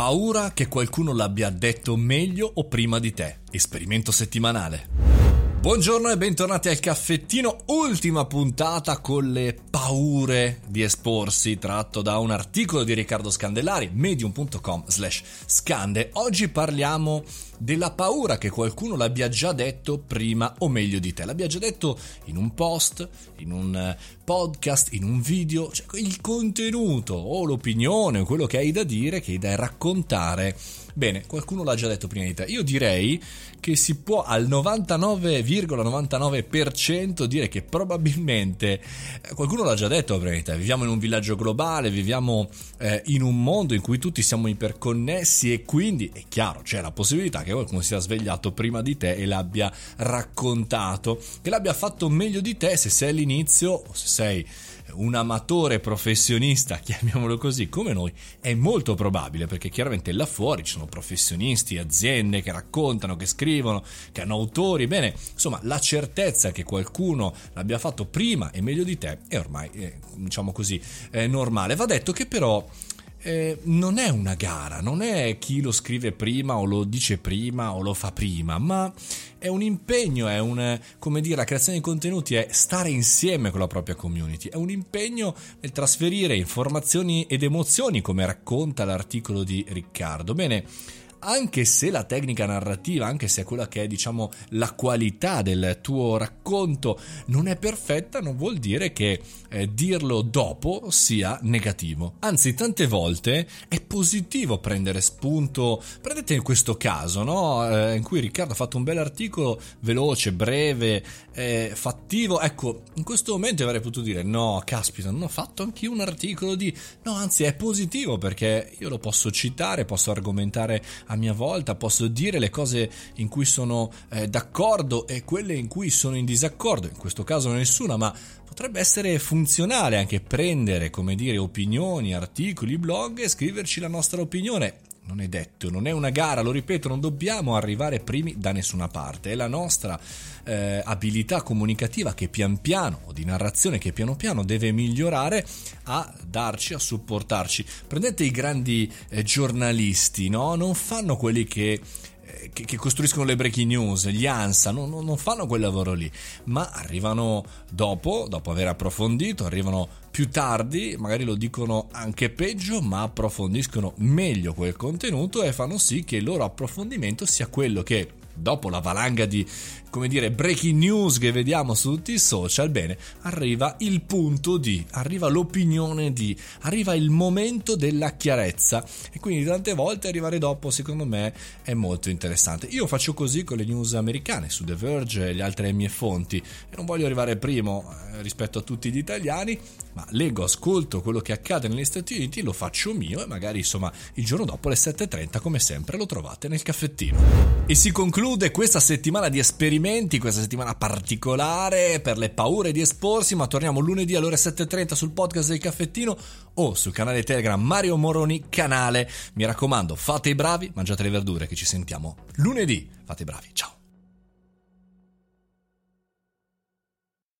Paura che qualcuno l'abbia detto meglio o prima di te. Esperimento settimanale. Buongiorno e bentornati al caffettino, ultima puntata con le paure di esporsi, tratto da un articolo di Riccardo Scandellari, medium.com slash scande. Oggi parliamo della paura che qualcuno l'abbia già detto prima o meglio di te. L'abbia già detto in un post, in un eh, podcast, in un video, cioè il contenuto o l'opinione o quello che hai da dire, che hai da raccontare. Bene, qualcuno l'ha già detto prima di te. Io direi che si può al 99,99% dire che probabilmente eh, qualcuno l'ha già detto prima di te. Viviamo in un villaggio globale, viviamo eh, in un mondo in cui tutti siamo iperconnessi e quindi è chiaro, c'è la possibilità che che qualcuno sia svegliato prima di te e l'abbia raccontato, che l'abbia fatto meglio di te se sei all'inizio o se sei un amatore professionista, chiamiamolo così, come noi, è molto probabile perché chiaramente là fuori ci sono professionisti, aziende che raccontano, che scrivono, che hanno autori, bene, insomma la certezza che qualcuno l'abbia fatto prima e meglio di te è ormai, eh, diciamo così, è normale. Va detto che però eh, non è una gara, non è chi lo scrive prima o lo dice prima o lo fa prima, ma è un impegno, è un, come dire, la creazione di contenuti è stare insieme con la propria community, è un impegno nel trasferire informazioni ed emozioni, come racconta l'articolo di Riccardo. Bene, anche se la tecnica narrativa, anche se quella che è diciamo la qualità del tuo racconto non è perfetta, non vuol dire che eh, dirlo dopo sia negativo. Anzi, tante volte è positivo prendere spunto. Prendete questo caso, no? Eh, in cui Riccardo ha fatto un bel articolo veloce, breve, eh, fattivo. Ecco, in questo momento avrei potuto dire: no, caspita, non ho fatto anch'io un articolo di. No, anzi, è positivo perché io lo posso citare, posso argomentare a mia volta, posso dire le cose in cui sono eh, d'accordo e quelle in cui sono in disaccordo, in questo caso nessuna, ma potrebbe essere funzionale anche prendere, come dire, opinioni, articoli, blog e scriverci la nostra opinione non è detto, non è una gara, lo ripeto, non dobbiamo arrivare primi da nessuna parte, è la nostra eh, abilità comunicativa che pian piano, o di narrazione che piano piano deve migliorare a darci, a supportarci. Prendete i grandi eh, giornalisti, no? Non fanno quelli che che, che, costruiscono le breaking news, gli ANSA, non, non, fanno quel lavoro lì, ma arrivano dopo, dopo aver approfondito, arrivano più tardi, magari lo dicono anche peggio, ma approfondiscono meglio quel contenuto e fanno sì che il loro approfondimento sia quello che dopo la valanga di come dire, breaking news che vediamo su tutti i social, bene, arriva il punto di, arriva l'opinione di, arriva il momento della chiarezza e quindi tante volte arrivare dopo secondo me è molto interessante. Io faccio così con le news americane su The Verge e le altre mie fonti e non voglio arrivare primo eh, rispetto a tutti gli italiani, ma leggo, ascolto quello che accade negli Stati Uniti, lo faccio mio e magari insomma il giorno dopo alle 7.30 come sempre lo trovate nel caffettino. E si conclude questa settimana di esperimenti questa settimana particolare per le paure di esporsi, ma torniamo lunedì alle ore 7.30 sul podcast del caffettino o sul canale Telegram Mario Moroni canale. Mi raccomando, fate i bravi, mangiate le verdure che ci sentiamo lunedì. Fate i bravi, ciao.